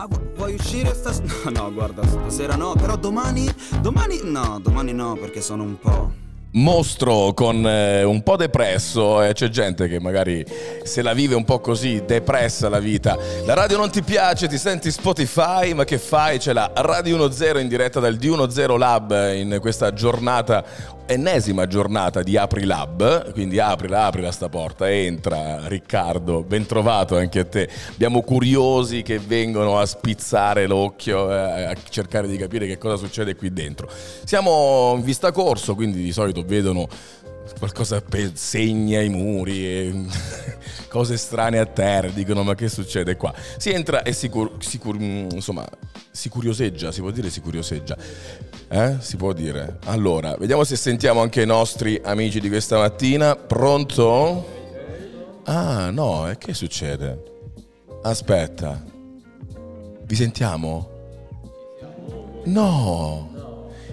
Ah, vu- vuoi uscire stasera? No, no, guarda, stasera no, però domani... Domani no, domani no, perché sono un po'... Mostro con eh, un po' depresso e c'è gente che magari se la vive un po' così, depressa la vita. La radio non ti piace, ti senti Spotify, ma che fai? C'è la Radio 10 in diretta dal D10 Lab in questa giornata, ennesima giornata di Apri Lab, quindi aprila, aprila sta porta, entra Riccardo, ben trovato anche a te. Abbiamo curiosi che vengono a spizzare l'occhio, eh, a cercare di capire che cosa succede qui dentro. Siamo in vista corso, quindi di solito vedono qualcosa pe- segna i muri e cose strane a terra dicono ma che succede qua si entra e si, cur- si cur- insomma si curioseggia si può dire si curioseggia eh? si può dire allora vediamo se sentiamo anche i nostri amici di questa mattina pronto? ah no e che succede? aspetta vi sentiamo? no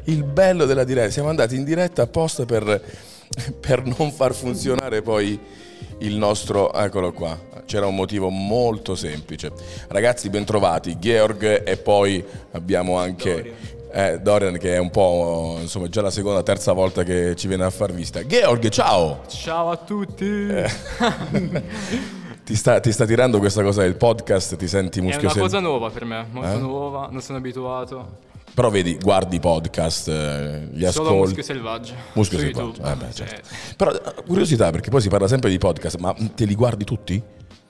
il bello della diretta siamo andati in diretta apposta per per non far funzionare poi il nostro eccolo qua. C'era un motivo molto semplice. Ragazzi bentrovati Georg e poi abbiamo anche eh, Dorian che è un po' insomma già la seconda terza volta che ci viene a far visita Georg ciao! Ciao a tutti! ti sta, ti sta tirando questa cosa del podcast? Ti senti È una muschio cosa nuova per me, molto Eh? nuova, non sono abituato. Però vedi guardi i podcast eh, li Solo ascolti Muschio Selvaggio. Muschio su selvaggio, eh beh, certo. Eh, Però eh, curiosità, perché poi si parla sempre di podcast, ma te li guardi tutti?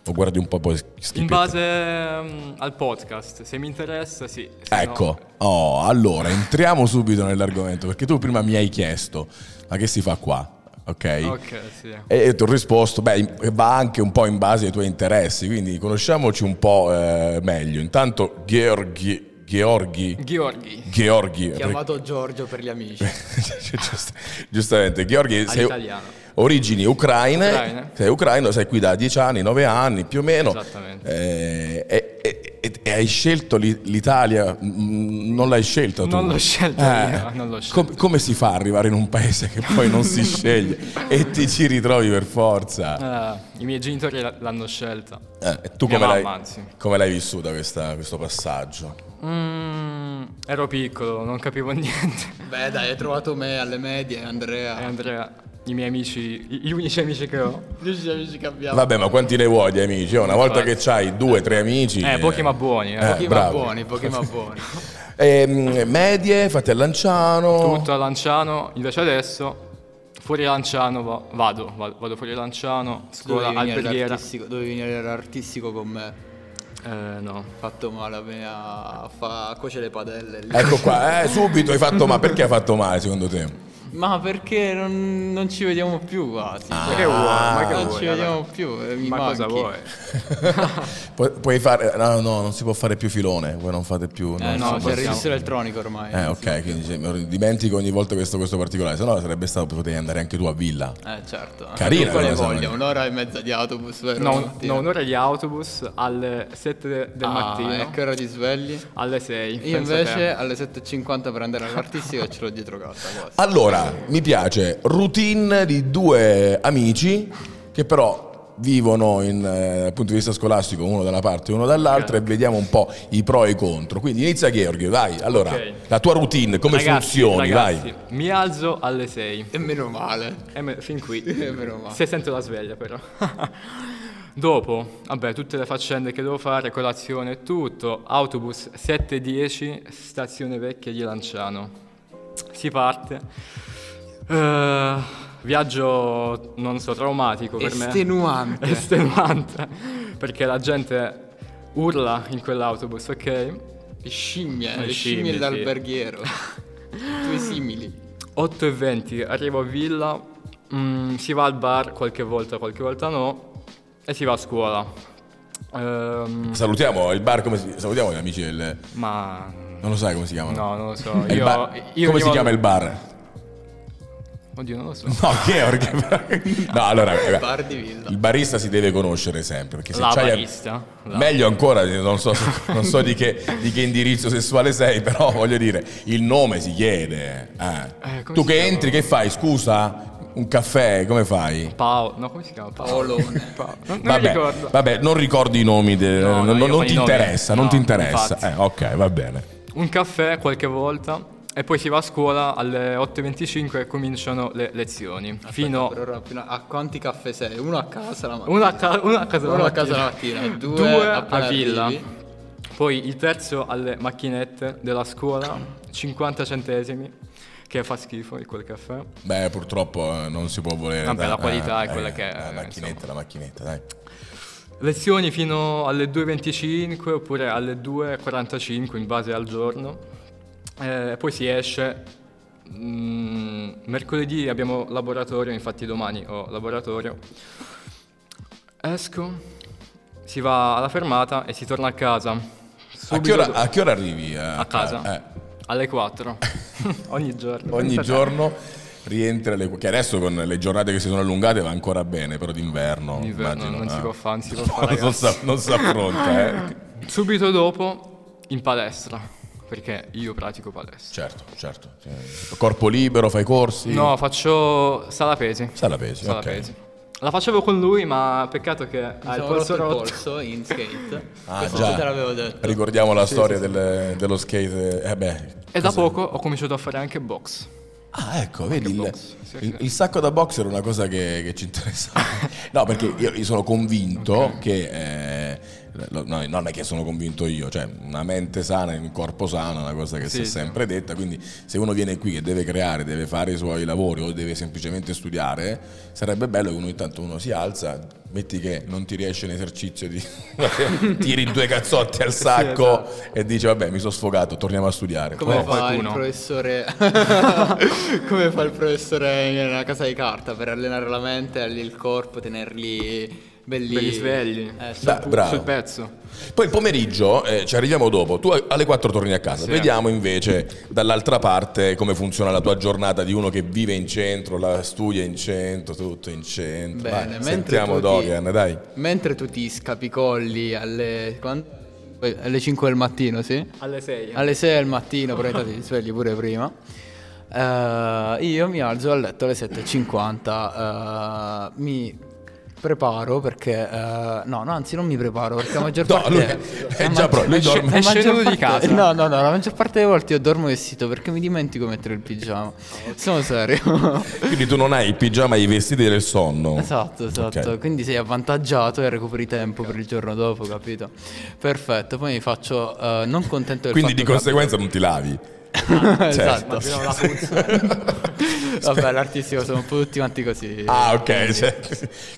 O guardi un po' poi schippetti? In base mm, al podcast, se mi interessa, sì. Ecco, oh, allora entriamo subito nell'argomento, perché tu prima mi hai chiesto, ma che si fa qua? Ok? no. Ok, sì. E ti ho risposto, beh, va anche un po' in base ai tuoi interessi, quindi conosciamoci un po' eh, meglio. Intanto, Georgi, Georgi, Gheorghi, Georgi, Chiamato Giorgio per gli amici. Giust- giustamente, Georgi, sei origini ucraine, Ucraine. sei ucraino, sei qui da 10 anni, 9 anni più o meno. Esattamente. Eh, e, e- e- hai scelto l'I- l'Italia, mm, non l'hai scelta tu? Non l'ho scelta io, non l'ho scelta. com- come si fa ad arrivare in un paese che poi non si sceglie e ti ci ritrovi per forza? Eh, I miei genitori l'hanno scelta. Eh, e tu come l'hai, mamma, come l'hai vissuta questa- questo passaggio? Mm, ero piccolo, non capivo niente. Beh, dai, hai trovato me alle medie, Andrea. E Andrea, i miei amici, gli unici amici che ho. Gli unici amici che abbiamo. Vabbè, ma quanti ne vuoi di amici? Una volta che hai due, tre amici... Eh, pochi ma buoni. Eh. Eh, Pochi ma buoni, pochi ma buoni. Ehm, medie, fatti a Lanciano. Tutto a Lanciano, invece adesso fuori Lanciano va- vado, vado, vado fuori Lanciano, scuola Dovevi venire alberghiera. dovevi venire all'artistico con me. Eh, no. Fatto male a me a, fa- a cuocere le padelle. lì. Ecco qua, eh, subito hai fatto male. Perché hai fatto male secondo te? Ma perché non, non ci vediamo più quasi? Ma che vuoi? Ma che non vuoi? ci vediamo più, eh, mi Ma cosa manchi. vuoi? Pu- puoi fare. No, no, non si può fare più filone. Voi non fate più. Eh non no, c'è il registro elettronico ormai. Eh, ok, quindi dimentico ogni volta questo, questo particolare. Se no, sarebbe stato. Potevi andare anche tu a villa. Eh certo. Carina Quale cosa, voglia? Un'ora e mezza di autobus? No, no, un'ora di autobus alle 7 de- del Ah, mattino, e che ora ti svegli? alle 6. Io invece alle 7.50 per andare all'artistico e ce l'ho dietro casa. quasi. Allora, mi piace routine di due amici che però vivono in, eh, dal punto di vista scolastico uno da una parte e uno dall'altra e vediamo un po' i pro e i contro. Quindi inizia Georgio, vai. Allora, Ok. la tua routine, come Ragazzi, funzioni, ragazzi, vai. Mi alzo alle 6. E meno male. E me- fin qui. E meno male. Se sento la sveglia però. Dopo, vabbè, tutte le faccende che devo fare, colazione e tutto, autobus 7.10, stazione vecchia di Lanciano. Si parte. Eh, viaggio, non so, traumatico per me. Estenuante. Estenuante. Perché la gente urla in quell'autobus, ok? Le scimmie, Le le scimmie, dell'alberghiero. Due simili. 8 e 20 arrivo a villa, mm, si va al bar qualche volta, qualche volta no, e si va a scuola. Ehm, Salutiamo il bar, come si, salutiamo gli amici del... ma Non lo sai come si chiamano? no, non lo so. Io, bar- io come si chiama il bar? Oddio, non lo so. No, Georg. no, allora, raga, Bar di villa. il barista si deve conoscere sempre. Perché se La c'hai- barista. La- Meglio ancora, non so, non so di, che, di che indirizzo sessuale sei, però voglio dire, il nome si chiede. eh. Eh, tu si che chiama? entri, che fai? Scusa? un caffè, come fai? Paolo, no, come si chiama? Paolo. Paolone. Paolo. Non, non mi Vabbè, ricordo. vabbè, non ricordi i nomi, de- No, no, non, non ti interessa, non no, ti interessa. infatti. Eh, ok, va bene. Un caffè qualche volta e poi si va a scuola alle 8.25 e cominciano le lezioni. fino Per ora, fino a quanti caffè sei? Uno a casa la mattina. uno a, ca- uno a casa la Uno a mattina. casa la mattina, due, Due appena a villa. arrivi. Poi il terzo alle macchinette della scuola, 50 centesimi, che fa schifo il quel caffè. Beh, purtroppo eh, non si può volere. Vabbè, dai. la qualità Eh, è quella eh, che è, La macchinetta, insomma. la macchinetta, dai. Lezioni fino alle 2.25 oppure alle 2.45 in base al giorno. Eh, poi si esce. Mm, mercoledì abbiamo laboratorio, infatti domani ho laboratorio. Esco, si va alla fermata e si torna a casa. A che, ora, a che ora arrivi? eh, a casa? eh, Alle 4. Ogni giorno. ogni giorno rientri alle... Che adesso con le giornate che si sono allungate va ancora bene, però d'inverno. D'inverno immagino, non si eh. può fare, non si può fare. non, non si affronta, eh. Subito dopo in palestra, perché io pratico palestra. Certo, certo. Sì. Corpo libero, fai corsi? No, faccio sala pesi. Sala pesi, Sala ok. pesi. La facevo con lui, ma peccato che ha Mi il sono polso rotto il polso in skate. Ah, Questo già. te l'avevo detto. Ricordiamo la Sì, storia sì, sì. del- dello skate. Eh beh, E da cos'è? poco ho cominciato a fare anche box. Ah, ecco, vedi, il, sì, il- sì. il sacco da box era una cosa che, che ci interessava. no, perché io, sono convinto che... eh, no, non è che sono convinto io, cioè una mente sana in un corpo sano è una cosa che Sì, si è sì. sempre detta, quindi se uno viene qui e deve creare, deve fare i suoi lavori o deve semplicemente studiare, sarebbe bello che uno intanto uno si alza, metti che non ti riesce in esercizio, di, tiri due cazzotti al sacco e dici vabbè mi sono sfogato, torniamo a studiare. Come Oh, fa il qualcuno. professore Come fa il professore nella casa di carta per allenare la mente e il corpo, tenerli belli, Belli svegli. Eh, sì. Beh, bravo. Sul pezzo. Poi il pomeriggio, eh, ci arriviamo dopo, tu alle 4 torni a casa, Sì. vediamo invece dall'altra parte come funziona la tua giornata di uno che vive in centro, la studia in centro, tutto in centro. Bene, Vai, mentre sentiamo tu ti- Dorian, dai. Mentre tu ti scapicolli alle, quan- poi alle 5 del mattino, sì? Alle 6. Alle 6 del mattino, intanto ti svegli pure prima. Eh, io mi alzo a letto alle 7.50, eh, mi preparo perché... eh, no, no, anzi non mi preparo perché la maggior No, parte... lui la è già maggior- pro- lui è dorme. è scenuto di casa. No, no, no, la maggior parte delle volte io dormo vestito perché mi dimentico di mettere il pigiama. Sono serio. Quindi tu non hai il pigiama e i vestiti del sonno. Esatto, esatto. Ok. Quindi sei avvantaggiato e recuperi tempo per il giorno dopo, capito? Perfetto. Poi mi faccio eh, non contento del Quindi di fatto che conseguenza non ti lavi. Esatto. Immagino la puzza. Vabbè, l'artistico sono un po' tutti quanti così. Ah, ok. cioè,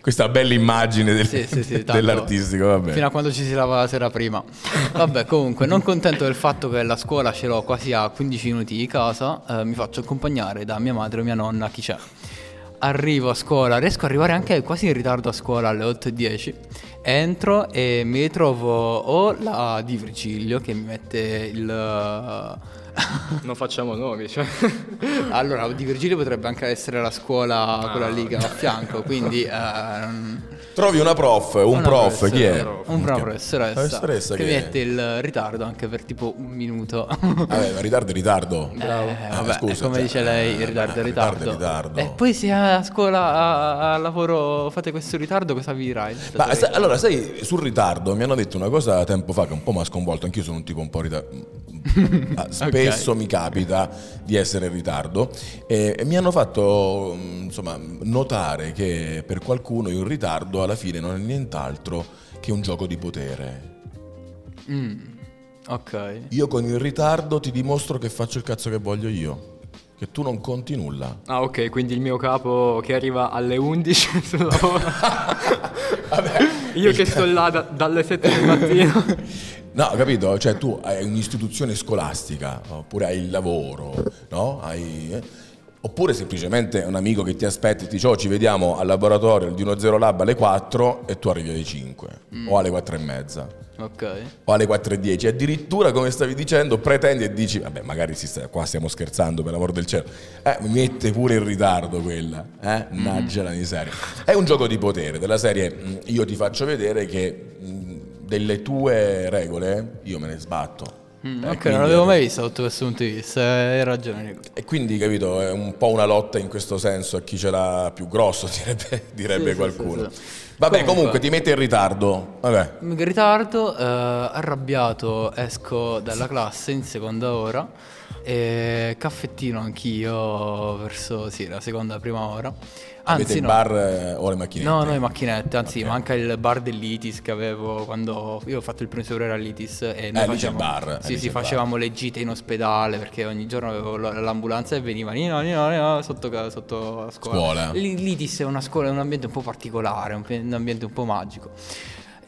questa bella immagine del- Sì, sì, sì, dell'artistico, vabbè. Fino a quando ci si lava la sera prima. Vabbè, comunque, non contento del fatto che la scuola ce l'ho quasi a 15 minuti di casa, eh, mi faccio accompagnare da mia madre o mia nonna, chi c'è. Arrivo a scuola, riesco ad arrivare anche quasi in ritardo a scuola alle 8.10. Entro e mi ritrovo o la di Virgilio che mi mette il... Non facciamo nomi, cioè. allora, di Virgilio potrebbe anche essere la scuola, quella lì che va a fianco, quindi... ehm, Trovi una prof, un Una prof, chi è? Un una professoressa, Professoressa che che mette il ritardo anche per tipo un minuto. Vabbè, ma ritardo è ritardo. Bravo. vabbè, scusa, come cioè, dice lei, eh, il ritardo è eh, ritardo. ritardo è ritardo. E poi se a scuola, a, a lavoro fate questo ritardo, cosa vi dirai? Ma sai- allora, sai, sul ritardo mi hanno detto una cosa tempo fa che un po' mi ha sconvolto, anch'io sono un tipo un po' ritardo. Spesso mi capita di essere in ritardo e, e mi hanno fatto mm, insomma, notare che per qualcuno il ritardo alla fine non è nient'altro che un gioco di potere. Mm, ok. Io con il ritardo ti dimostro che faccio il cazzo che voglio io, che tu non conti nulla. Ah, ok, quindi il mio capo che arriva alle 11 sul lavoro. Io che sto là da- dalle 7 del mattino. No, capito? Cioè tu hai un'istituzione scolastica, oppure hai il lavoro, no? Hai, eh? Oppure semplicemente un amico che ti aspetta e ti dice oh ci vediamo al laboratorio di uno zero lab alle 4 e tu arrivi alle 5 o alle 4 e mezza. Ok. o alle 4 e 10 addirittura come stavi dicendo pretendi e dici vabbè magari si sta- qua stiamo scherzando per l'amor del cielo. Eh, mi mette pure in ritardo quella eh? naggia la miseria è un gioco di potere della serie mh, io ti faccio vedere che mh, delle tue regole io me ne sbatto Mm, Eh, ok, non l'avevo mai visto sotto questo punto di vista, hai ragione. E quindi, capito, è un po' una lotta in questo senso a chi ce l'ha più grosso, direbbe, direbbe Sì, sì, qualcuno. sì, sì. Vabbè, comunque. Comunque. ti mette in ritardo. Vabbè. In ritardo, eh, arrabbiato, esco dalla classe in seconda ora e caffettino anch'io verso sì, la seconda prima ora. Avete Anzi il no. bar eh, o le macchinette? No, noi macchinette, anzi Ok. manca il bar dell'Itis che avevo quando io ho fatto il primo superiore all'Itis e noi Eh, facevamo, bar, eh, sì, sì, il bar. facevamo le gite in ospedale perché ogni giorno avevo l'ambulanza e veniva Nino, Nino, Nino, sotto, sotto la scuola. Scuola. L'Itis è una scuola, è un ambiente un po' particolare, un ambiente un po' magico.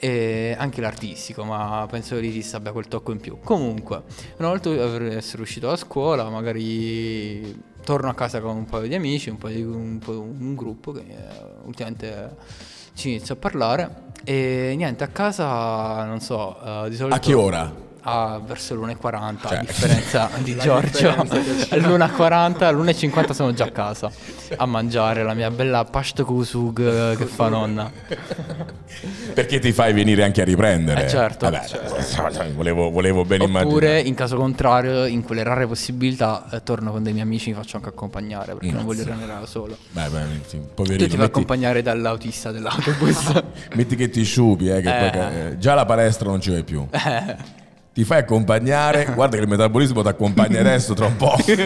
E anche l'artistico, ma penso che l'Itis abbia quel tocco in più. Comunque, una volta essere uscito da scuola, magari torno a casa con un paio di amici, un, po' di, un, un gruppo che eh, ultimamente ci inizia a parlare. E niente, a casa non so, eh, di solito. A che ora? Ah, verso l'1.40, Cioè. a differenza di Giorgio. All'1.40, all'1.50 sono già a casa a mangiare la mia bella pasta kusug eh, che fa nonna. Perché ti fai venire anche a riprendere? Eh, certo. Vabbè, volevo, volevo ben Oppure, immaginare. in caso contrario, in quelle rare possibilità, eh, torno con dei miei amici, mi faccio anche accompagnare perché non voglio rimanere da solo. Beh, beh, sì, Tu poverino. ti fai accompagnare dall'autista dell'autobus. metti che ti sciupi, eh, che Eh. poi, eh, già la palestra non ci vai più. Ti fai accompagnare, guarda che il metabolismo ti accompagna adesso tra un po'. Quindi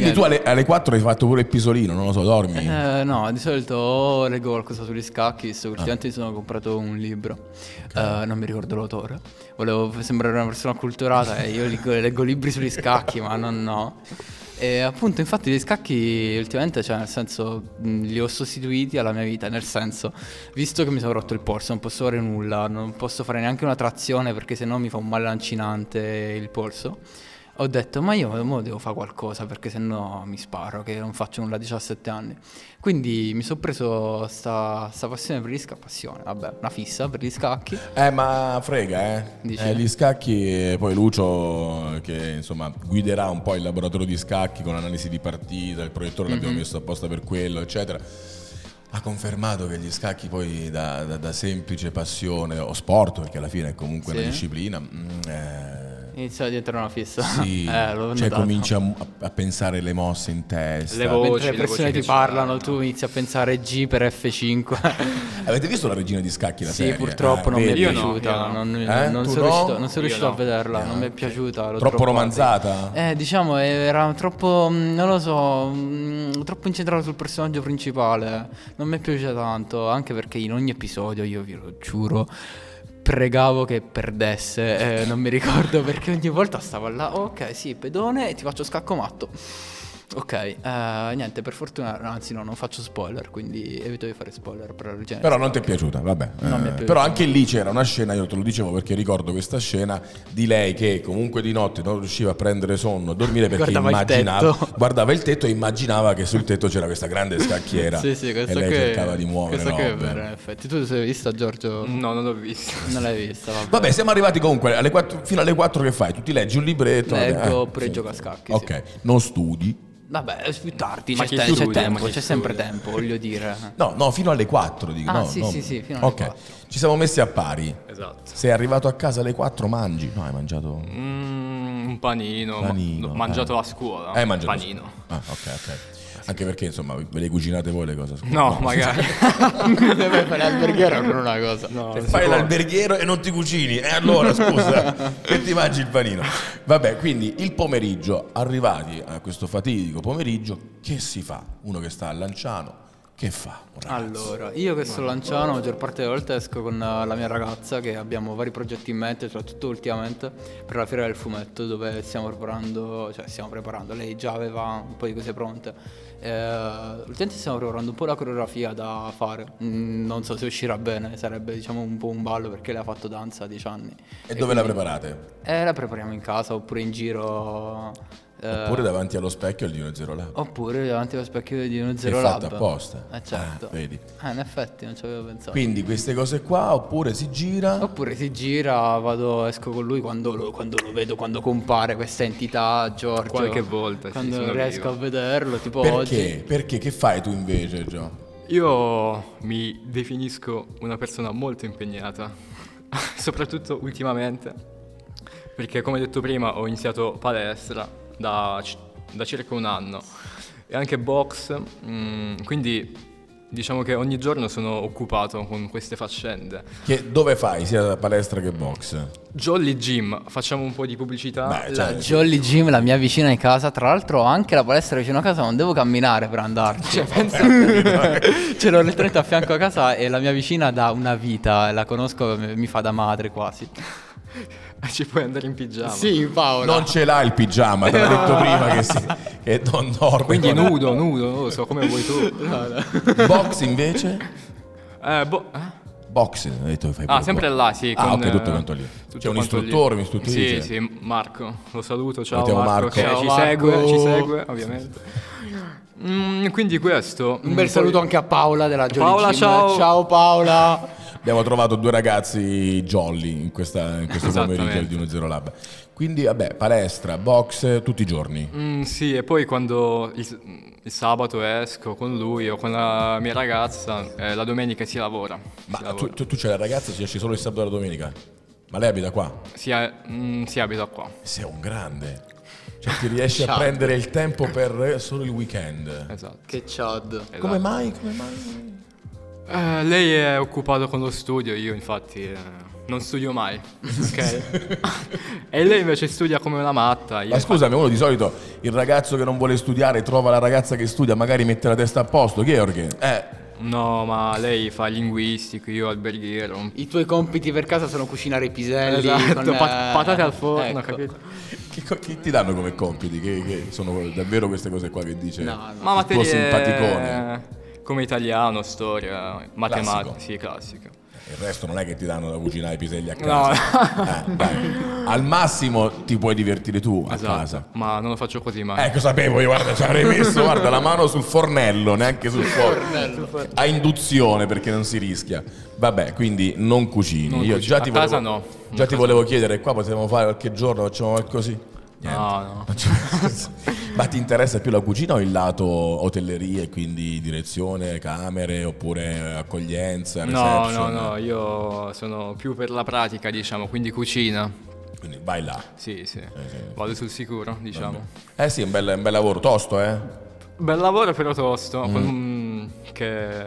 niente. tu alle, alle 4 hai fatto pure il pisolino, non lo so, dormi. Eh, no, di solito leggo qualcosa sugli scacchi, Ah. che ultimamente mi sono comprato un libro, Eh, non mi ricordo l'autore, volevo sembrare una persona acculturata e io leggo, leggo libri sugli scacchi, ma non no. E appunto, infatti, gli scacchi ultimamente, cioè, nel senso, mh, li ho sostituiti alla mia vita. Nel senso, visto che mi sono rotto il polso, non posso fare nulla, non posso fare neanche una trazione perché sennò mi fa un male lancinante il polso. Ho detto, ma io devo fare qualcosa perché sennò mi sparo, che non faccio nulla a 17 anni. Quindi mi sono preso sta, sta passione per gli scacchi, passione, vabbè, una fissa per gli scacchi. Eh, ma frega, eh. Dici? Eh, gli scacchi, eh, poi Lucio, che insomma guiderà un po' il laboratorio di scacchi con l'analisi di partita, il proiettore l'abbiamo messo apposta per quello, eccetera. Ha confermato che gli scacchi poi da, da- da semplice passione o sport, perché alla fine è comunque Sì. una disciplina, mm, eh, Inizia a diventare una fissa. sì, eh, l'ho cioè notato. cominci a, a pensare le mosse in testa. Le voci. Mentre le le persone voci ti parlano, tu inizi a pensare G per F5. Avete visto la regina di scacchi la sì, serie? purtroppo Ah, non mi è piaciuta. no. Non, Eh? non sono no? riuscito, non sono Io riuscito no. a vederla, non mi è piaciuta. l'ho Troppo droppata. romanzata? Eh, diciamo, era troppo, mm, non lo so, mm, troppo incentrato sul personaggio principale. Non mi è piaciuta tanto, anche perché in ogni episodio, io vi lo giuro, pregavo che perdesse. eh, non mi ricordo perché ogni volta stavo là, ok, sì, pedone e ti faccio scacco matto. Ok, eh, niente, per fortuna, anzi no, non faccio spoiler, quindi evito di fare spoiler per la regina. Però non ti è piaciuta, vabbè. Non mi è Eh, piaciuta. però anche lì c'era una scena, io te lo dicevo perché ricordo questa scena di lei che comunque di notte non riusciva a prendere sonno, a dormire perché Guardava il immaginava, tetto. guardava il tetto e immaginava che sul tetto c'era questa grande scacchiera Sì, sì, e lei qui- cercava di muovere Questa qui è vera, in effetti. Tu sei vista, Giorgio? No, non l'ho visto. Non l'hai vista, vabbè. Vabbè, siamo arrivati comunque alle quattro- fino alle 4 che fai? Tu ti leggi un libretto? Leggo, eh, oppure sì. gioco a scacchi, Ok, sì. non studi. Vabbè, è più tardi, Ma c'è, te- c'è ma tempo, c'è sempre tempo, voglio dire. No, no, fino alle 4 dico. Ah, no, sì, no. sì, sì, fino alle Ok, 4. ci siamo messi a pari. Esatto. Sei arrivato a casa alle 4, mangi? No, hai mangiato... Mm, un panino. ma- Panino, mangiato eh. a scuola. Hai mangiato? Panino. Ah, ok, ok. Anche perché, insomma, ve le cucinate voi le cose scuola? No, magari. Deve fare l'alberghiero per una cosa. No, non fai può. l'alberghiero e non ti cucini, e allora scusa, che ti mangi il panino? Vabbè, quindi il pomeriggio, arrivati a questo fatidico pomeriggio, che si fa? Uno che sta a Lanciano, che fa? Allora, io che sono lanciano, la maggior parte delle volte esco con eh, la mia ragazza che abbiamo vari progetti in mente, soprattutto ultimamente per la fiera del fumetto dove stiamo preparando, cioè stiamo preparando, lei già aveva un po' di cose pronte. Eh, ultimamente stiamo preparando un po' la coreografia da fare, Mm, non so se uscirà bene, sarebbe diciamo un po' un ballo perché lei ha fatto danza a 10 anni. E dove la preparate? Eh, la prepariamo in casa oppure in giro. Eh, Oppure davanti allo specchio al Dino Zero Lab. oppure davanti allo specchio di uno È zero fatta lab. apposta. Eh certo. Ah, vedi. Eh, in effetti non ci avevo pensato. Quindi queste cose qua, oppure si gira... Oppure si gira, vado, esco con lui quando lo, quando lo vedo, quando compare questa entità, Giorgio. Qualche volta, sì, Quando sono riesco vivo. a vederlo, tipo Perché? oggi. Perché? Che fai tu invece, Gio? Io mi definisco una persona molto impegnata, soprattutto ultimamente. Perché come detto prima ho iniziato palestra da, da circa un anno e anche box, mm, quindi diciamo che ogni giorno sono occupato con queste faccende. Che dove fai sia palestra che box? Jolly Gym, facciamo un po' di pubblicità. Beh, La cioè, Jolly Gym, la mia vicina di casa, tra l'altro ho anche la palestra vicino a casa, non devo camminare per andarci. Cioè, pensa Ce l'ho letteralmente a fianco a casa e la mia vicina da una vita, la conosco, mi fa da madre quasi. ci puoi andare in pigiama. Sì, Paola. non ce l'ha il pigiama, te l'ho detto prima che, si, che non dorme. Quindi nudo, nudo, non lo so, come vuoi tu. Box invece? Eh, boh, eh? Box, hai detto che fai Ah, sempre box. là, sì. Ah, con, ok, tutto eh, quanto lì. tutto C'è un quanto lì. istruttore, un'istruttrice. Sì, sì, Marco, lo saluto, ciao Marco. Marco. Se Ciao, ci Marco. segue, ci segue, ovviamente. Mm, quindi questo. Un bel saluto anche a Paola della Jolly Paola, Gym. ciao. Ciao Paola. Abbiamo trovato due ragazzi jolly in, questa, in questo pomeriggio di 1-0 Lab. Quindi, vabbè, palestra, box, tutti i giorni. Mm, sì, e poi quando il, il sabato esco con lui o con la mia ragazza, eh, la domenica si lavora. Ma si, tu, lavora. tu, tu c'hai la ragazza, ci esci solo il sabato e la domenica? Ma lei abita qua? Si, mm, si abita qua. Sei un grande. Cioè, ti riesci a Ciao. prendere il tempo per solo il weekend. Esatto. Che chad. esatto. Come mai? Come mai? Eh, lei è occupato con lo studio, io infatti eh, non studio mai, ok? e lei invece studia come una matta. Io Ma scusami, uno di solito il ragazzo che non vuole studiare trova la ragazza che studia, magari mette la testa a posto. Che è Orghe? Eh, No, ma lei fa linguistico, io alberghiero. I tuoi compiti per casa sono cucinare i piselli. Esatto, con, pat- eh, patate al forno, ecco. capito? che, co- che ti danno come compiti? Che, che sono davvero queste cose qua che dice? No, no. Ma Il tuo materie simpaticone. Come italiano, storia, matematica, sì, classica. Il resto non è che ti danno da cucinare i piselli a No. casa. Eh, dai. Al massimo ti puoi divertire tu a Esatto, casa. ma non lo faccio così mai. Ecco, sapevo io, guarda, ci avrei messo guarda, la mano sul fornello, neanche sul fuoco. A induzione perché non si rischia. Vabbè, quindi non cucini. Non io cucino. già ti A volevo, casa no. Già ti volevo chiedere, qua possiamo fare qualche giorno, facciamo qualcosì? Niente. No, no. Ma ti interessa più la cucina o il lato hotellerie, quindi direzione, camere, oppure accoglienza, No, reception? no, no, io sono più per la pratica, diciamo, quindi cucina. Quindi vai là. Sì, sì. sì. Vado sul sicuro, diciamo. Eh sì, un bel, un bel lavoro, tosto, eh? Bel lavoro però tosto, Mm. che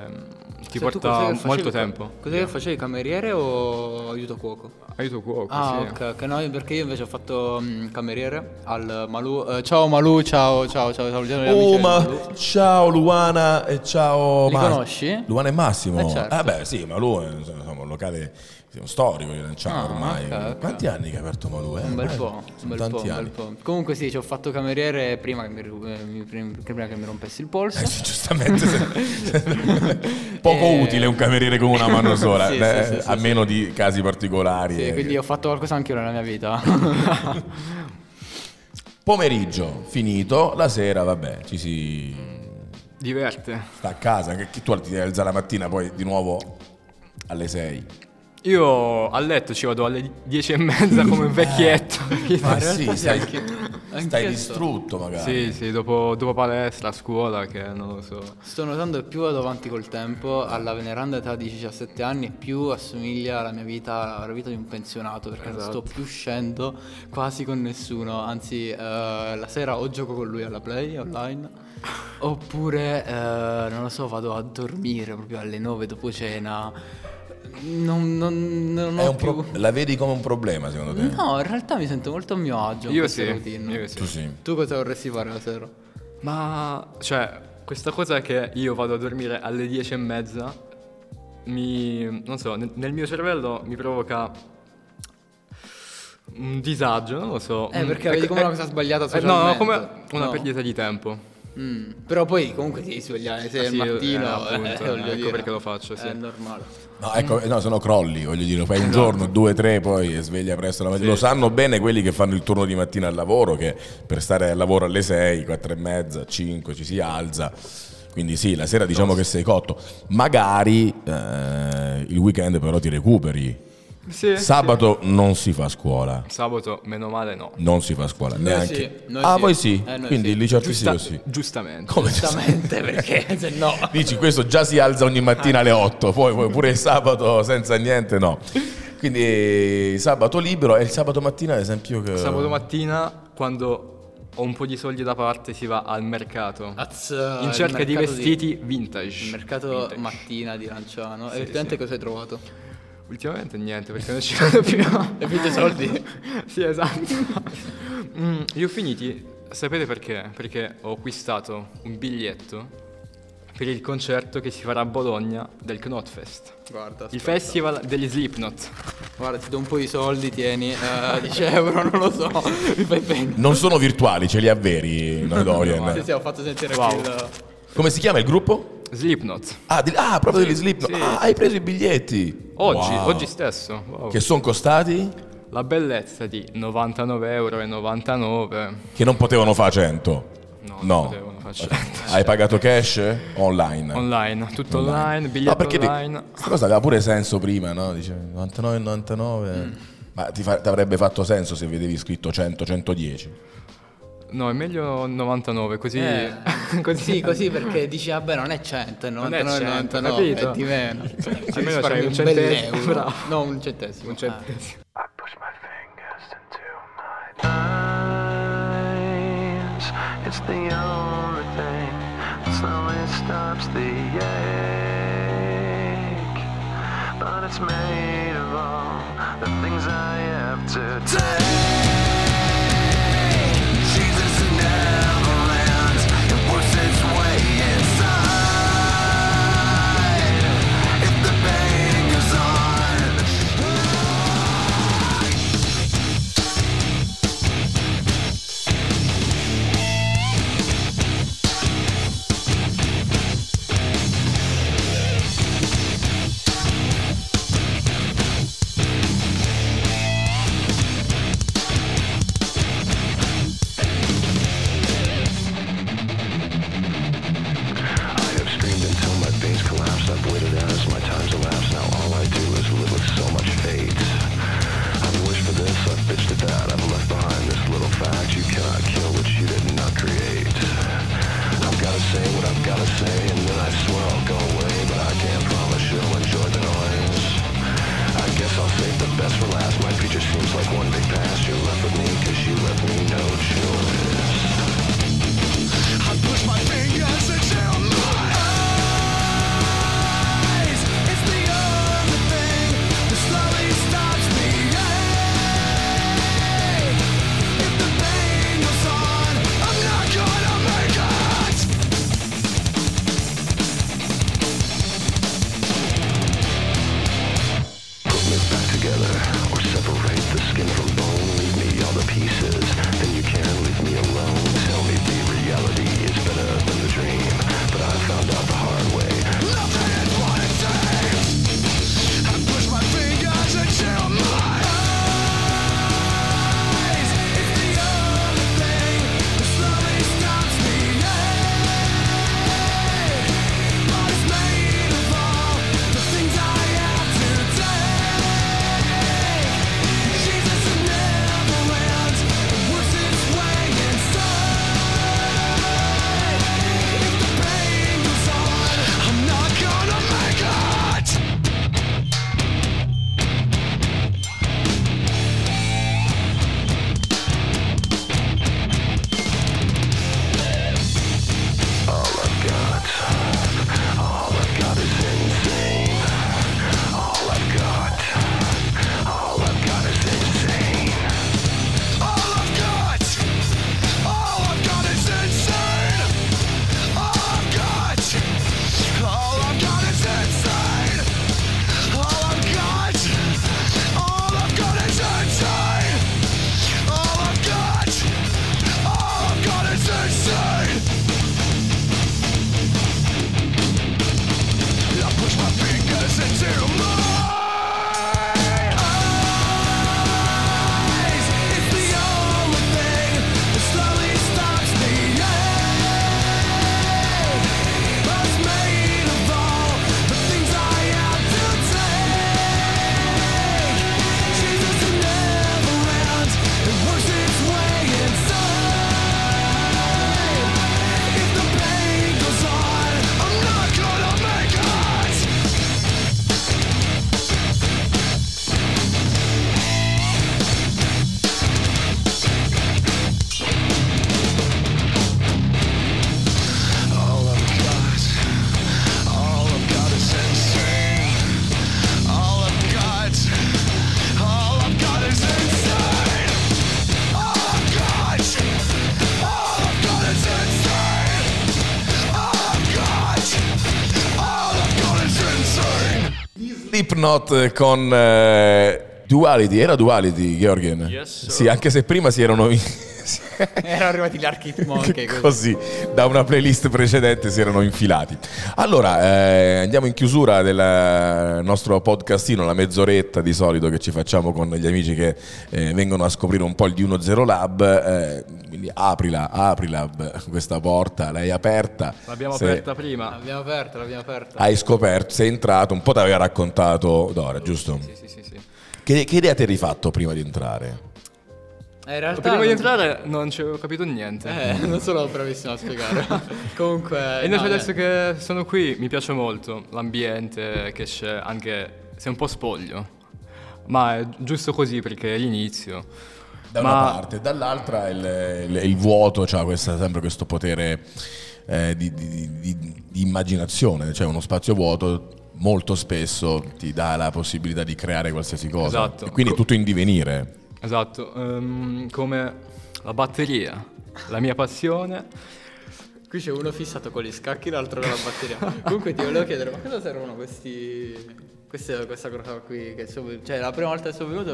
ti Cioè, porta molto tempo. Cos'è che facevi? Cameriere o aiuto cuoco? Aiuto cuoco, Ah, sì. ok, ok, no, perché io invece ho fatto mm, cameriere al Malù. eh, ciao Malù, ciao, ciao, ciao, amici Oh, ma ciao Luana e ciao Li Mas- conosci? Luana e Massimo? Eh, certo. beh, sì, Malù è insomma, un locale un storico di Lanciano Ah, ormai. ok, ok. Quanti anni che hai aperto Malù? Eh? Un bel Eh, po', un bel po', bel po'. Comunque sì, ci ho fatto cameriere prima che mi, eh, prima che mi rompessi il polso. Eh, sì, giustamente. Poco Eh, utile un cameriere con una mano sola, Sì, eh, sì, sì, a sì. meno di casi particolari. Sì, eh. quindi ho fatto qualcosa anche io nella mia vita. Pomeriggio finito, la sera, vabbè, ci si Diverte. sta a casa. Che che tu ti devi alzare la mattina poi di nuovo alle 6. Io a letto ci vado alle dieci e mezza come un vecchietto. Ma in sì, stai, anche- anche stai distrutto magari. sì, sì, dopo, dopo palestra, scuola, che non lo so. Sto notando che più vado avanti col tempo, alla veneranda età di 17 anni, più assomiglia alla mia vita, alla vita di un pensionato, perché non sto più uscendo quasi con nessuno, anzi eh, la sera o gioco con lui alla play online, oppure, eh, non lo so, vado a dormire proprio alle 9 dopo cena. Non, non, non È ho un più... pro- la vedi come un problema secondo te? No, in realtà mi sento molto a mio agio Io sì, io sì. Tu sì. Tu cosa vorresti fare la sera? Ma, cioè, questa cosa che io vado a dormire alle dieci e mezza, mi, non so, nel, nel mio cervello mi provoca un disagio, non lo so. Eh, un- perché vedi ecco, come eh, una cosa sbagliata eh, No, no, socialmente. come una No. perdita di tempo. Mm, Però poi comunque ti svegli alle 6 Ah, sì, del mattino, eh, eh, appunto, voglio ecco dire. perché lo faccio, sì. È normale. No, ecco, no, se no crolli, voglio dire, fai un Esatto. giorno, due, tre, poi sveglia presto la mattina. Lo sanno bene quelli che fanno il turno di mattina al lavoro, che per stare al lavoro alle 6, 4 e mezza, 5 ci si alza. Quindi sì, la sera diciamo che sei cotto. Magari eh, il weekend però ti recuperi. Sì, Sabato non si fa scuola. sì. Sabato, meno male, no. Non si fa scuola, neanche. sì, noi ah, sì. voi sì? Eh, noi Quindi sì. il liceo Giusta- artistico sì. Giustamente. Come Giustamente perché se no... Dici questo già si alza ogni mattina alle 8, poi, poi pure il sabato senza niente no. Quindi sabato libero e il sabato mattina ad esempio che... Sabato mattina, quando ho un po' di soldi da parte, si va al mercato. Az, in cerca di vestiti vintage. Il mercato Vintage. mattina di Lanciano. Sì, e effettivamente sì. cosa hai trovato? Ultimamente niente, perché non ci vado più. Hai finito i soldi? sì, esatto. Mm, li ho finiti, sapete perché? Perché ho acquistato un biglietto per il concerto che si farà a Bologna del Knotfest. Guarda, Il aspetta. festival degli Slipknot. Guarda, ti do un po' di soldi, tieni, eh, 10 euro, non lo so, mi fai bene. Non sono virtuali, ce li ha veri, noi Sì, Dorian. sì, ho fatto sentire Wow. il... Come si chiama il gruppo? Slipknot. Ah, di- ah, proprio degli Slipknot. sì. Ah, hai preso i biglietti. Oggi, Wow. oggi stesso. Wow. Che sono costati? La bellezza di 99,99 euro. Che non potevano fare 100. No, No. non potevano fare Hai pagato cash? Online. Online, tutto online, biglietto No, perché ti- online. questa cosa aveva pure senso prima, no? Dice 99 99. Mm. Ma ti, fa- ti avrebbe fatto senso se vedevi scritto 100 110. No, è meglio 99, così... Eh, così sì, così perché dici, vabbè, non è 100, è Non è 99, 100, 99, capito? è di meno. Ci Almeno c'hai un bel centesimo, euro. bravo. No, un centesimo. Un centesimo. I push my fingers into my eyes. It's the only thing that slowly stops the ache. But it's made of all the things I have to take. Slipknot con eh, Duality, era Duality, Georgien? Yes. Sì, anche se prima si erano... Erano arrivati gli Arctic Monkey. così. Così, da una playlist precedente si erano infilati. Allora, eh, andiamo in chiusura del nostro podcastino, la mezz'oretta di solito che ci facciamo con gli amici che eh, vengono a scoprire un po' il di 10 Lab. eh, quindi aprila, aprila b- questa porta, l'hai aperta. L'abbiamo Se aperta prima. L'abbiamo aperta, l'abbiamo aperta. Hai scoperto, sei entrato, un po' ti aveva raccontato Dora, giusto? Sì, sì, sì, sì. Che, che idea ti eri fatto prima di entrare? Eh, in realtà Prima di non- entrare non ci avevo capito niente. Eh, non sono bravissimo a spiegare. Comunque. E invece no, adesso eh, che sono qui mi piace molto l'ambiente che c'è, anche se è un po' spoglio. Ma è giusto così perché è l'inizio. Da Ma- una parte, dall'altra il, il- il vuoto ha sempre questo potere eh, di, di- di- di immaginazione, cioè uno spazio vuoto molto spesso ti dà la possibilità di creare qualsiasi cosa. Esatto. E quindi è tutto in divenire. Esatto, ehm, come la batteria, la mia passione. Qui c'è uno fissato con gli scacchi, l'altro con la batteria. Comunque ti volevo chiedere, ma cosa servono questi. Queste, questa cosa qui? Che sono, cioè, la prima volta che sono venuto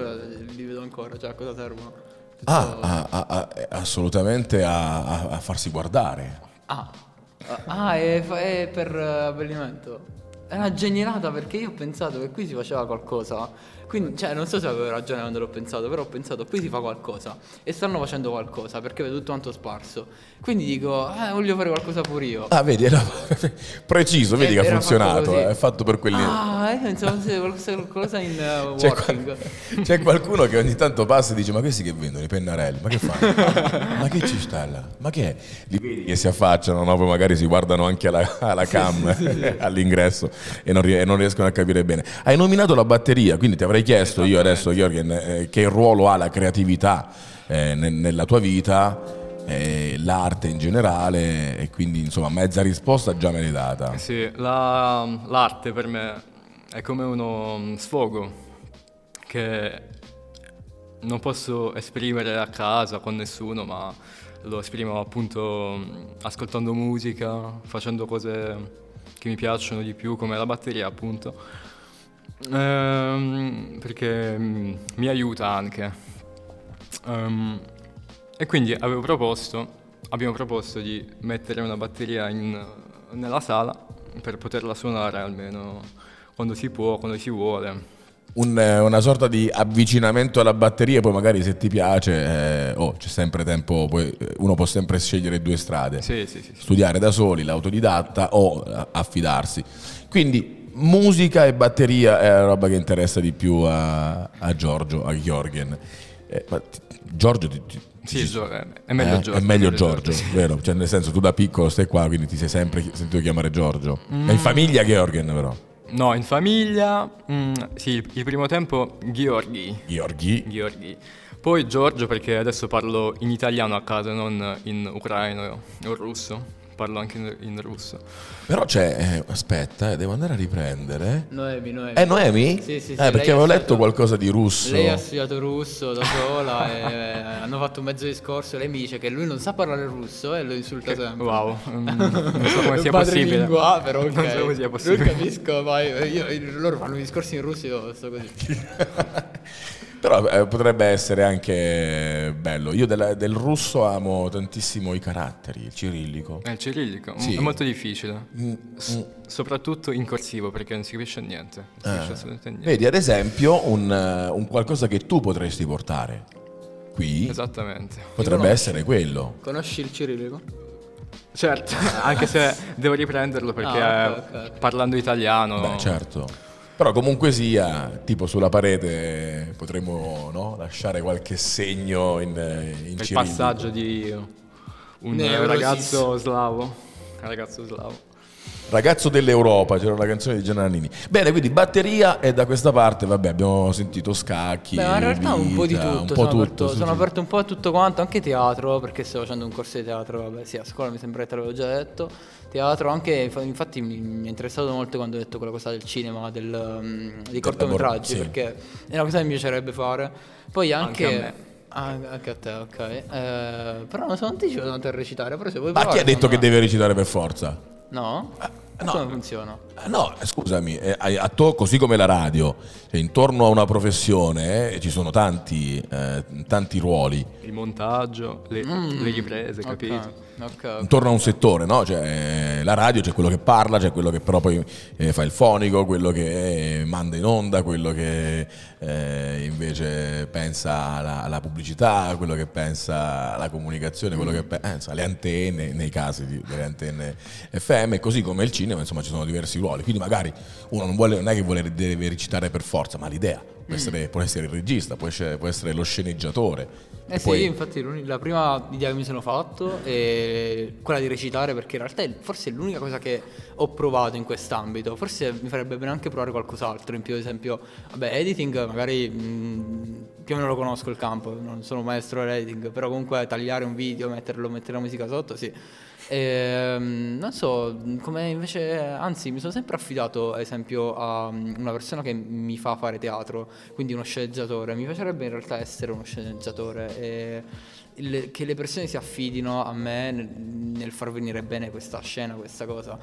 li vedo ancora, cioè a cosa servono? Tutto- Ah, ah, ah, ah, eh, assolutamente a, a- a farsi guardare. Ah, Ah, è, è per abbellimento. È una genialata perché io ho pensato che qui si faceva qualcosa. Quindi, cioè, non so se avevo ragione quando l'ho pensato, però ho pensato qui si fa qualcosa. E stanno facendo qualcosa perché vedo tutto quanto sparso. Quindi dico, eh, voglio fare qualcosa pure io. Ah, vedi, era preciso, vedi Eh, che ha era funzionato, così. è fatto per quelli... Ah, fosse qualcosa, qualcosa in uh, C'è, working. qual- c'è qualcuno che ogni tanto passa e dice: Ma questi che vendono i pennarelli? Ma che fanno? ma che ci sta là? Ma che è? Li vedi che si affacciano, no? poi magari si guardano anche alla, alla cam all'ingresso e non, e non riescono a capire bene. Hai nominato la batteria, quindi ti avrei chiesto io adesso, Jorgen, eh, che ruolo ha la creatività eh, ne- nella tua vita. eh, l'arte in generale e quindi insomma mezza risposta già me l'hai data Sì, la- l'arte per me è come uno mm, sfogo che non posso esprimere a casa con nessuno, ma lo esprimo appunto mm, ascoltando musica, facendo cose che mi piacciono di più, come la batteria appunto, Ehm, perché mm, mi aiuta anche. Ehm, e quindi avevo proposto, abbiamo proposto di mettere una batteria in- nella sala per poterla suonare almeno quando si può, quando si vuole. Un- eh, una sorta di avvicinamento alla batteria, poi magari se ti piace, eh, oh, c'è sempre tempo, poi, eh, uno può sempre scegliere due strade, Sì, sì, sì. studiare da soli, l'autodidatta o eh, affidarsi. Quindi musica e batteria è la roba che interessa di più a, a Giorgio, a Jorgen. Eh, ti- Giorgio ti- ti- Sì, è- meglio eh, Giorgio, È meglio Giorgio, Giorgio, vero? Cioè, nel senso, tu da piccolo stai qua, quindi ti sei sempre sentito chiamare Giorgio. Mm. È in famiglia Georgen, però. No, in famiglia, mm, sì, il, primo tempo Gheorghi. Gheorghi. Gheorghi. Poi Giorgio perché adesso parlo in italiano a casa, non in ucraino o russo. Parlo anche in, in russo. Però c'è, eh, aspetta, eh, devo andare a riprendere. Noemi, Noemi. Eh, Noemi? Sì, sì, sì, Eh, perché avevo letto qualcosa di russo. Lei ha studiato russo da sola e eh, hanno fatto un mezzo discorso. Lei mi dice che lui non sa parlare russo e lo insulta sempre. Wow, non so come sia possibile. Madrelingua, però ok. Non so come sia Non possibile. capisco, ma io, io- loro fanno i discorsi in russo io sto così. Però eh, potrebbe essere anche bello. Io del, del russo amo tantissimo i caratteri, il cirillico. È il cirillico, Sì. è molto difficile. Mm, S- mm. soprattutto in corsivo perché non si capisce niente. Non si capisce assolutamente niente. Vedi, ad esempio, un, eh, un qualcosa che tu potresti portare qui Esattamente. potrebbe essere quello. Conosci il cirillico? Certo, anche se devo riprenderlo perché Ah, ok, ok, ok. parlando italiano... Beh, certo. Però comunque sia, tipo sulla parete potremmo no, lasciare qualche segno in, in il cirillico. passaggio di un ragazzo slavo. Un ragazzo slavo. Ragazzo dell'Europa, c'era una canzone di Giannanini. Bene, quindi batteria e da questa parte, vabbè, abbiamo sentito scacchi. Beh, ma in realtà un po' di vita, tutto. Un po' sono, tutto. aperto, sono aperto un po' a tutto quanto, anche teatro, perché sto facendo un corso di teatro, vabbè, sì, a scuola mi sembra che te l'avevo già detto. Teatro, anche infa- infatti mi, mi è interessato molto quando ho detto quella cosa del cinema, del, um, dei cortometraggi, sì. perché è una cosa che mi piacerebbe fare. Poi anche... Anche a me. Ah, anche a te, ok. Eh, però non so, non ti dicevo tanto a recitare, però se vuoi Ma chi ha detto che me- deve recitare per forza? No? No. Come funziona? Eh, No, eh, scusami, eh, atto- così come la radio, cioè, intorno a una professione eh, ci sono tanti, eh, tanti ruoli. Il montaggio, le, le riprese, capito? Ok, ok, ok. Intorno a un settore, no? Cioè, eh, la radio c'è quello che parla, c'è quello che però poi eh, fa il fonico, quello che eh, manda in onda, quello che eh, invece pensa alla, alla pubblicità, quello che pensa alla comunicazione, quello che pensa alle antenne, nei casi di- delle antenne FM, così come il cinema, insomma ci sono diversi ruoli. Quindi magari uno non, vuole, non è che vuole, recitare per forza, ma l'idea. Può essere, può essere il regista, può essere, può essere lo sceneggiatore. Eh sì, poi- infatti la prima idea che mi sono fatto è quella di recitare perché in realtà è forse è l'unica cosa che ho provato in quest'ambito. Forse mi farebbe bene anche provare qualcos'altro, in più ad esempio, vabbè, editing magari mh, più o meno lo conosco il campo, non sono maestro dell'editing, però comunque tagliare un video, metterlo, mettere la musica sotto, sì. Ehm, non so, come invece, anzi, mi sono sempre affidato, ad esempio, a mm, una persona che mi fa fare teatro, quindi uno sceneggiatore. Mi piacerebbe in realtà essere uno sceneggiatore e il- che le persone si affidino a me nel, nel far venire bene questa scena, questa cosa.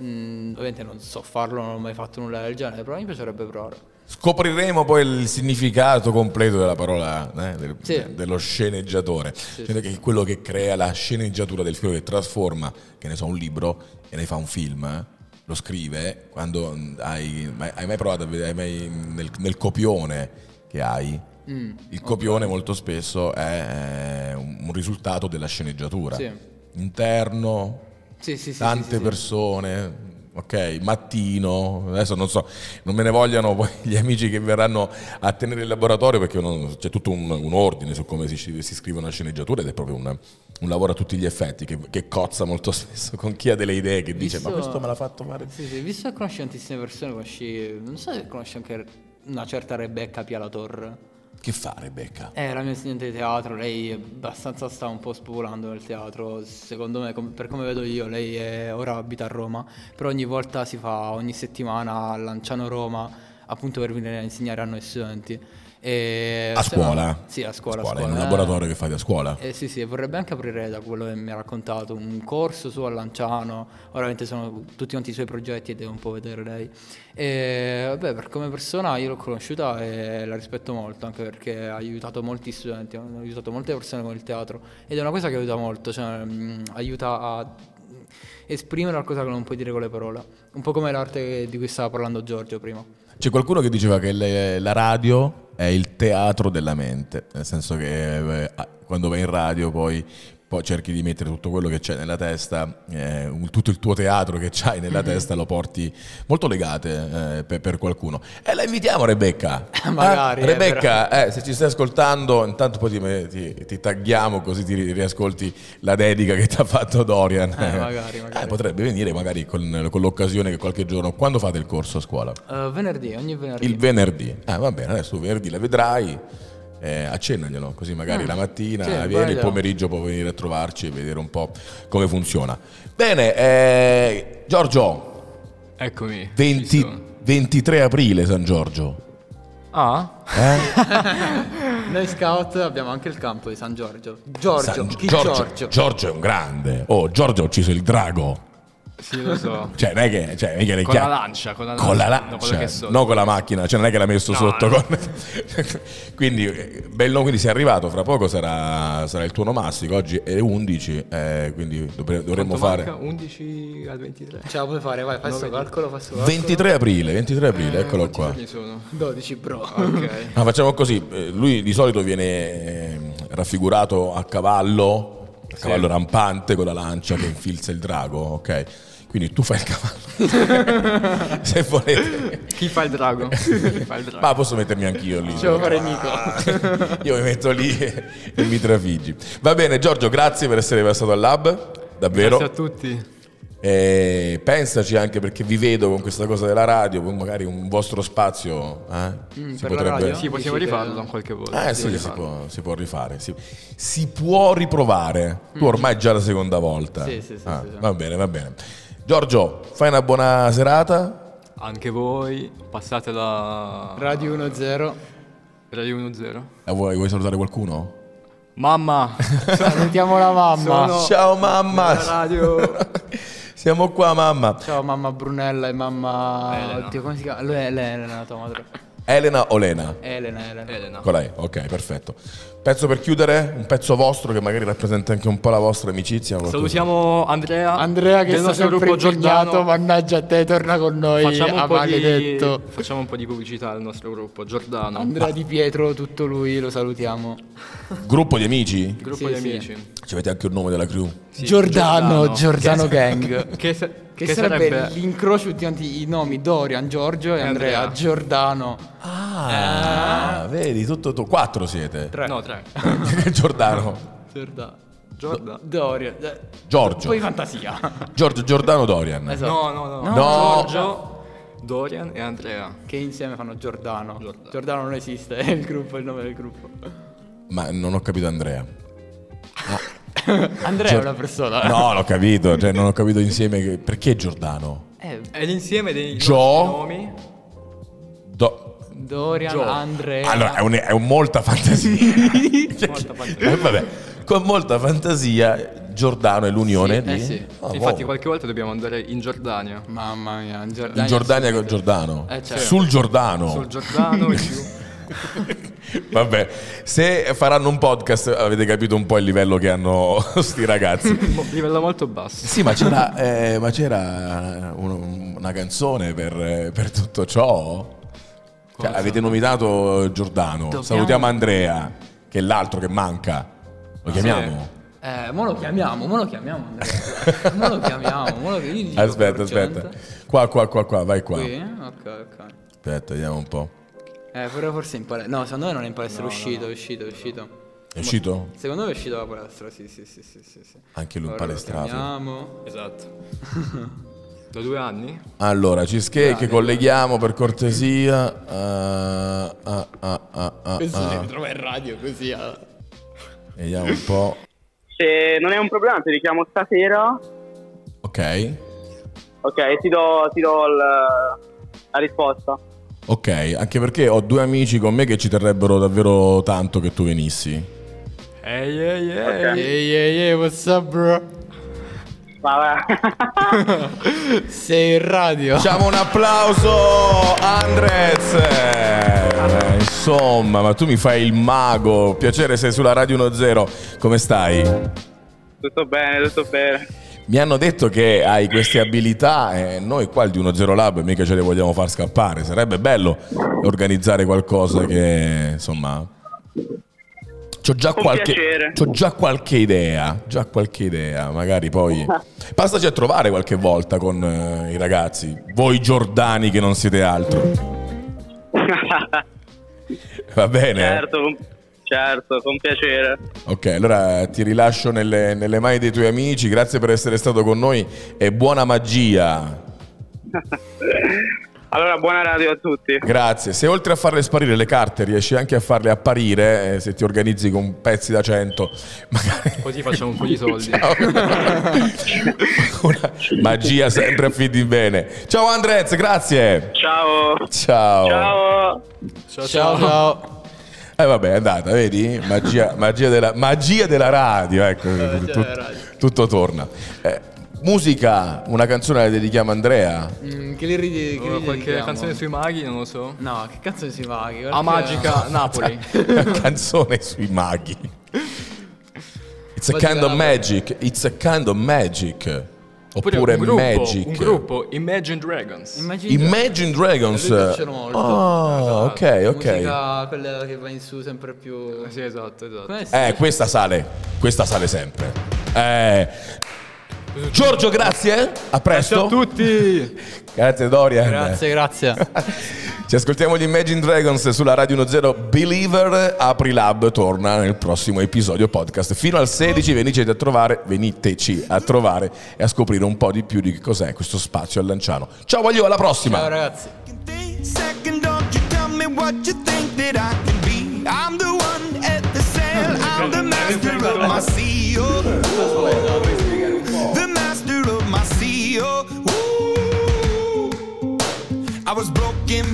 Mm, ovviamente non so farlo, non ho mai fatto nulla del genere, però mi piacerebbe provare. Scopriremo poi il significato completo della parola eh, del- Sì. de- dello sceneggiatore, cioè che è quello che crea la sceneggiatura del film, che trasforma, che ne so, un libro e ne fa un film. eh. Lo scrive quando mm, hai, mai- hai mai provato a vedere mai, mm, nel, nel copione che hai? Mm, il copione molto spesso è eh, un, risultato della sceneggiatura. Sì. Interno, Sì, sì, sì. tante sì, sì, sì. persone, ok, mattino, adesso non so, non me ne vogliano poi gli amici che verranno a tenere il laboratorio perché non- c'è tutto un, un ordine su come si, si scrive una sceneggiatura ed è proprio un, un lavoro a tutti gli effetti che, che cozza molto spesso con chi ha delle idee che dice Visto- ma questo me l'ha fatto fare. Sì, sì, visto che conosci tantissime persone, conosci. Non so se conosci anche una certa Rebecca Pialatorre. Che fa Rebecca? È la mia insegnante di teatro, lei abbastanza sta un po' spopolando nel teatro, secondo me, per come vedo io, lei è- ora abita a Roma, però ogni volta si fa, ogni settimana a Lanciano Roma, appunto per venire a insegnare a noi studenti. E- A se no- scuola? Sì, a scuola. A scuola, scuola. un laboratorio che fate a scuola? eh sì, sì, vorrebbe anche aprire da quello che mi ha raccontato un corso su a Lanciano. Ovviamente sono tutti quanti i suoi progetti e devo un po' vedere lei. E vabbè, per come persona io l'ho conosciuta e la rispetto molto, anche perché ha aiutato molti studenti, ha aiutato molte persone con il teatro ed è una cosa che aiuta molto, cioè mh, aiuta a esprimere qualcosa che non puoi dire con le parole. Un po' come l'arte di cui stava parlando Giorgio prima. C'è qualcuno che diceva che le- la radio è il teatro della mente, nel senso che eh, quando vai in radio poi, poi cerchi di mettere tutto quello che c'è nella testa, eh, tutto il tuo teatro che c'hai nella testa lo porti molto legate eh, per, per qualcuno. E la invitiamo Rebecca. Magari, Eh, eh, Rebecca, eh, se ci stai ascoltando, intanto poi ti, ti, ti tagghiamo così ti ri- riascolti la dedica che ti ha fatto Dorian. Eh, magari, magari. Eh, potrebbe venire magari con, con l'occasione che qualche giorno, quando fate il corso a scuola? Eh, venerdì, ogni venerdì. Il venerdì. Ah, va bene, adesso venerdì la vedrai. Eh, accennaglielo, così magari la mattina. Sì, vieni, il pomeriggio puoi venire a trovarci e vedere un po' come funziona. Bene, eh, Giorgio, Eccomi. ci 20 sono. 23 aprile San Giorgio. Ah? Eh? Noi scout abbiamo anche il campo di San Giorgio. Giorgio, San- chi Giorgio, Giorgio? Giorgio è un grande. Oh, Giorgio ha ucciso il drago. Sì, lo so. Cioè, non è che, cioè, non è che le Con la chia- lancia, con la Con la lancia, no, quello lancia, che so. no con la macchina, cioè non è che l'ha messo No, sotto. no. con- quindi, bello, quindi sei arrivato, fra poco sarà, sarà il tuo nomastico, oggi è 11, eh, quindi dovre- dovremmo Quanto fare... manca? 11 al 23. Ce la puoi fare, vai, fai sto vedi. calcolo, calcolo. 23 aprile, 23 aprile, eccolo Quanti qua. giorni sono? 12 bro. Ok. Ma facciamo così, eh, lui di solito viene eh, raffigurato a cavallo, a cavallo rampante con la lancia che infilza il drago, ok? Quindi tu fai il cavallo. Se volete. Chi fa il drago? Fa il drago? Ma posso mettermi anch'io lì. Ce lo fare Nico. Io mi metto lì e, e mi trafiggi. Va bene, Giorgio, grazie per essere passato al lab. Davvero. Grazie a tutti. E pensaci anche perché vi vedo con questa cosa della radio, poi magari un vostro spazio eh, si Mm, per la potrebbe. radio? Sì, possiamo rifarlo qualche volta. Eh sì, Possiamo si può, si può rifare. Si, si può riprovare. Tu ormai è già la seconda volta. Mm. Sì, sì, sì, Ah, sì, sì. Va bene, va bene. Giorgio, fai una buona serata. Anche voi passate la Radio 1-0. Radio 1-0. Eh, vuoi, vuoi salutare qualcuno? Mamma, Salutiamo la mamma. Sono- Ciao mamma. radio. Siamo qua, mamma. Ciao mamma Brunella e mamma... Elena. Oddio, come si chiama? Lui è Elena, la tua madre. Elena o Lena? Elena, Elena. Elena. Con lei, ok, perfetto. Pezzo per chiudere, un pezzo vostro che magari rappresenta anche un po' la vostra amicizia. Salutiamo Andrea. Andrea che sta nostro sempre gruppo impegnato, Giordano. mannaggia a te, torna con noi Facciamo a un, po di, maledetto. facciamo un po' di pubblicità al nostro gruppo, Giordano. Andrea Di Pietro, tutto lui, lo salutiamo. Gruppo di amici? Gruppo Sì, di sì. amici. Ci avete anche il nome della crew? Sì, Giordano, Giordano Che- Gang. Che, se- Che, che sarebbe, sarebbe l'incrocio ultimamente i nomi Dorian, Giorgio e Andrea, Andrea. Giordano. Ah, vedi, tutto tu. Quattro siete. Tre. No, tre. Giordano. Giordano. Giorda. Dorian. eh, Giorgio. Poi fantasia. Giorgio Giordano Dorian. Esatto. No, no, no. No. Giorgio, Dorian e Andrea. Che insieme fanno Giordano. Giordano. Giordano non esiste, è il gruppo, è il nome del gruppo. Ma non ho capito Andrea. Andrea è una persona. No, l'ho capito, cioè non ho capito insieme che... Perché Giordano? Eh, È l'insieme dei Gio. nomi. Do- Dorian, Gio. Andrea. Allora, è, un, è un molta fantasia. Molta fantasia. Eh, vabbè, con molta fantasia, Giordano è l'unione Sì, eh di... sì. Ah, Infatti wow. qualche volta dobbiamo andare in Giordania. Mamma mia, in In Giordania. Giordania con Giordano. Eh, certo. Sul Giordano. Sul Giordano e giù. Vabbè, se faranno un podcast avete capito un po' il livello che hanno sti ragazzi. Livello molto basso. Sì, ma c'era, eh, ma c'era un- una canzone per, per tutto ciò? Cioè, avete nominato Giordano, Dobbiamo- salutiamo Andrea, che è l'altro che manca. Lo chiamiamo? Eh, mo lo chiamiamo, mo lo chiamiamo Andrea. mo lo chiamiamo, mo lo dico Aspetta, aspetta. Qua, qua, qua, qua, vai qua. Qui? Ok, ok. Aspetta, vediamo un po'. Eh, però forse in palestra. No, secondo me non è in palestra, è uscito, è uscito, è uscito. È uscito? Secondo me è uscito dalla palestra, sì, sì, sì, sì, sì. sì. Anche lui palestrato. chiamiamo. Esatto. Da due anni? Allora, cheesecake, Grande. colleghiamo per cortesia. Ah, ah, ah, ah, ah, Questo ah. si trova in radio così. ah. Vediamo un po'. Se non è un problema, ti richiamo stasera. Ok. Ok, ti do, ti do il- la risposta. Ok, anche perché ho due amici con me che ci terrebbero davvero tanto che tu venissi. Ehi, ehi. Ehi, ehi, ehi, what's up, bro? Vabbè. Sei in radio. Facciamo un applauso, Andrez! Eh, insomma, ma tu mi fai il mago. Piacere, sei sulla Radio 10. Come stai? tutto bene, tutto bene. Mi hanno detto che hai queste abilità e noi qua di 10 Lab mica ce le vogliamo far scappare. Sarebbe bello organizzare qualcosa che, insomma... C'ho già, qualche, c'ho già qualche idea, già qualche idea, magari poi... Passaci a trovare qualche volta con eh, i ragazzi, voi giordani che non siete altro. Va bene? certo, con- certo, con piacere. Ok, allora ti rilascio nelle, nelle mani dei tuoi amici, grazie per essere stato con noi e buona magia. Allora, buona radio a tutti. Grazie. Se oltre a farle sparire le carte riesci anche a farle apparire, eh, se ti organizzi con pezzi da 100, magari... Così facciamo un po' di soldi. Una magia sempre a fidi bene. Ciao Andrez, grazie. Ciao. Ciao. Ciao. Ciao, Ciao, ciao. Eh vabbè, è andata, vedi? Magia, magia, della, magia della radio, ecco. magia tut- della radio. Tutto torna. Eh, musica, una canzone la dedichiamo a Andrea. Mm, che li ridi, che Oh, li qualche dedichiamo? canzone sui maghi, non lo so. No, che cazzo si maghi? A Magica, Napoli. Una canzone sui maghi. It's a kind of magic. It's a kind of magic. Oppure Oppure un gruppo, magic. un gruppo, Imagine Dragons. Immagini Imagine Dragons. Mi piacciono molto. Oh, ok, ok. Musica, quella che va in su sempre più... Sì, esatto, esatto. Eh, questa sale. Questa sale sempre. Eh. Giorgio, grazie. A presto. Ciao a tutti! Grazie Dorian. Grazie, grazie. Ci ascoltiamo gli Imagine Dragons sulla Radio 10 Believer Apri Lab torna nel prossimo episodio podcast. Fino al 16 veniteci a trovare, veniteci a trovare e a scoprire un po' di più di che cos'è questo spazio a Lanciano. Ciao voglio alla prossima. Ciao ragazzi. I'm the master of my CEO.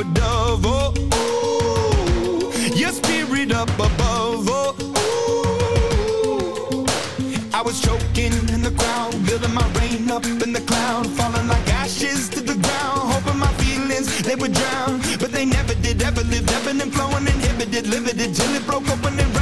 a dove. Oh, ooh, your spirit up above. Oh, ooh. I was choking in the crowd, building my rain up in the cloud, falling like ashes to the ground, hoping my feelings they would drown, but they never did. Ever lived, ebbing and flowing, inhibited, limited till it broke open and